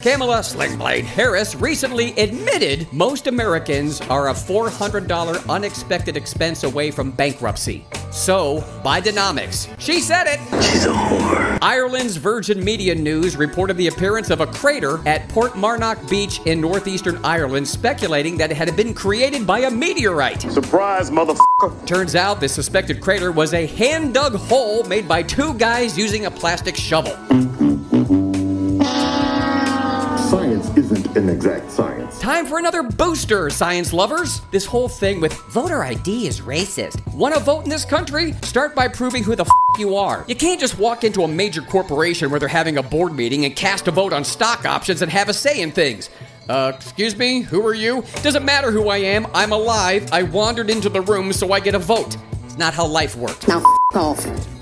Kamala Slingblade Harris recently admitted most Americans are a $400 unexpected expense away from bankruptcy. So, by Bidenomics. She said it! She's a whore. Ireland's Virgin Media News reported the appearance of a crater at Portmarnock Beach in northeastern Ireland, speculating that it had been created by a meteorite. Surprise, motherfucker. Turns out the suspected crater was a hand dug hole made by two guys using a plastic shovel. Science isn't an exact science. Time for another booster, science lovers. This whole thing with voter ID is racist. Want to vote in this country? Start by proving who the f you are. You can't just walk into a major corporation where they're having a board meeting and cast a vote on stock options and have a say in things. Uh, excuse me, who are you? Doesn't matter who I am, I'm alive. I wandered into the room, so I get a vote. It's not how life works. Now f off.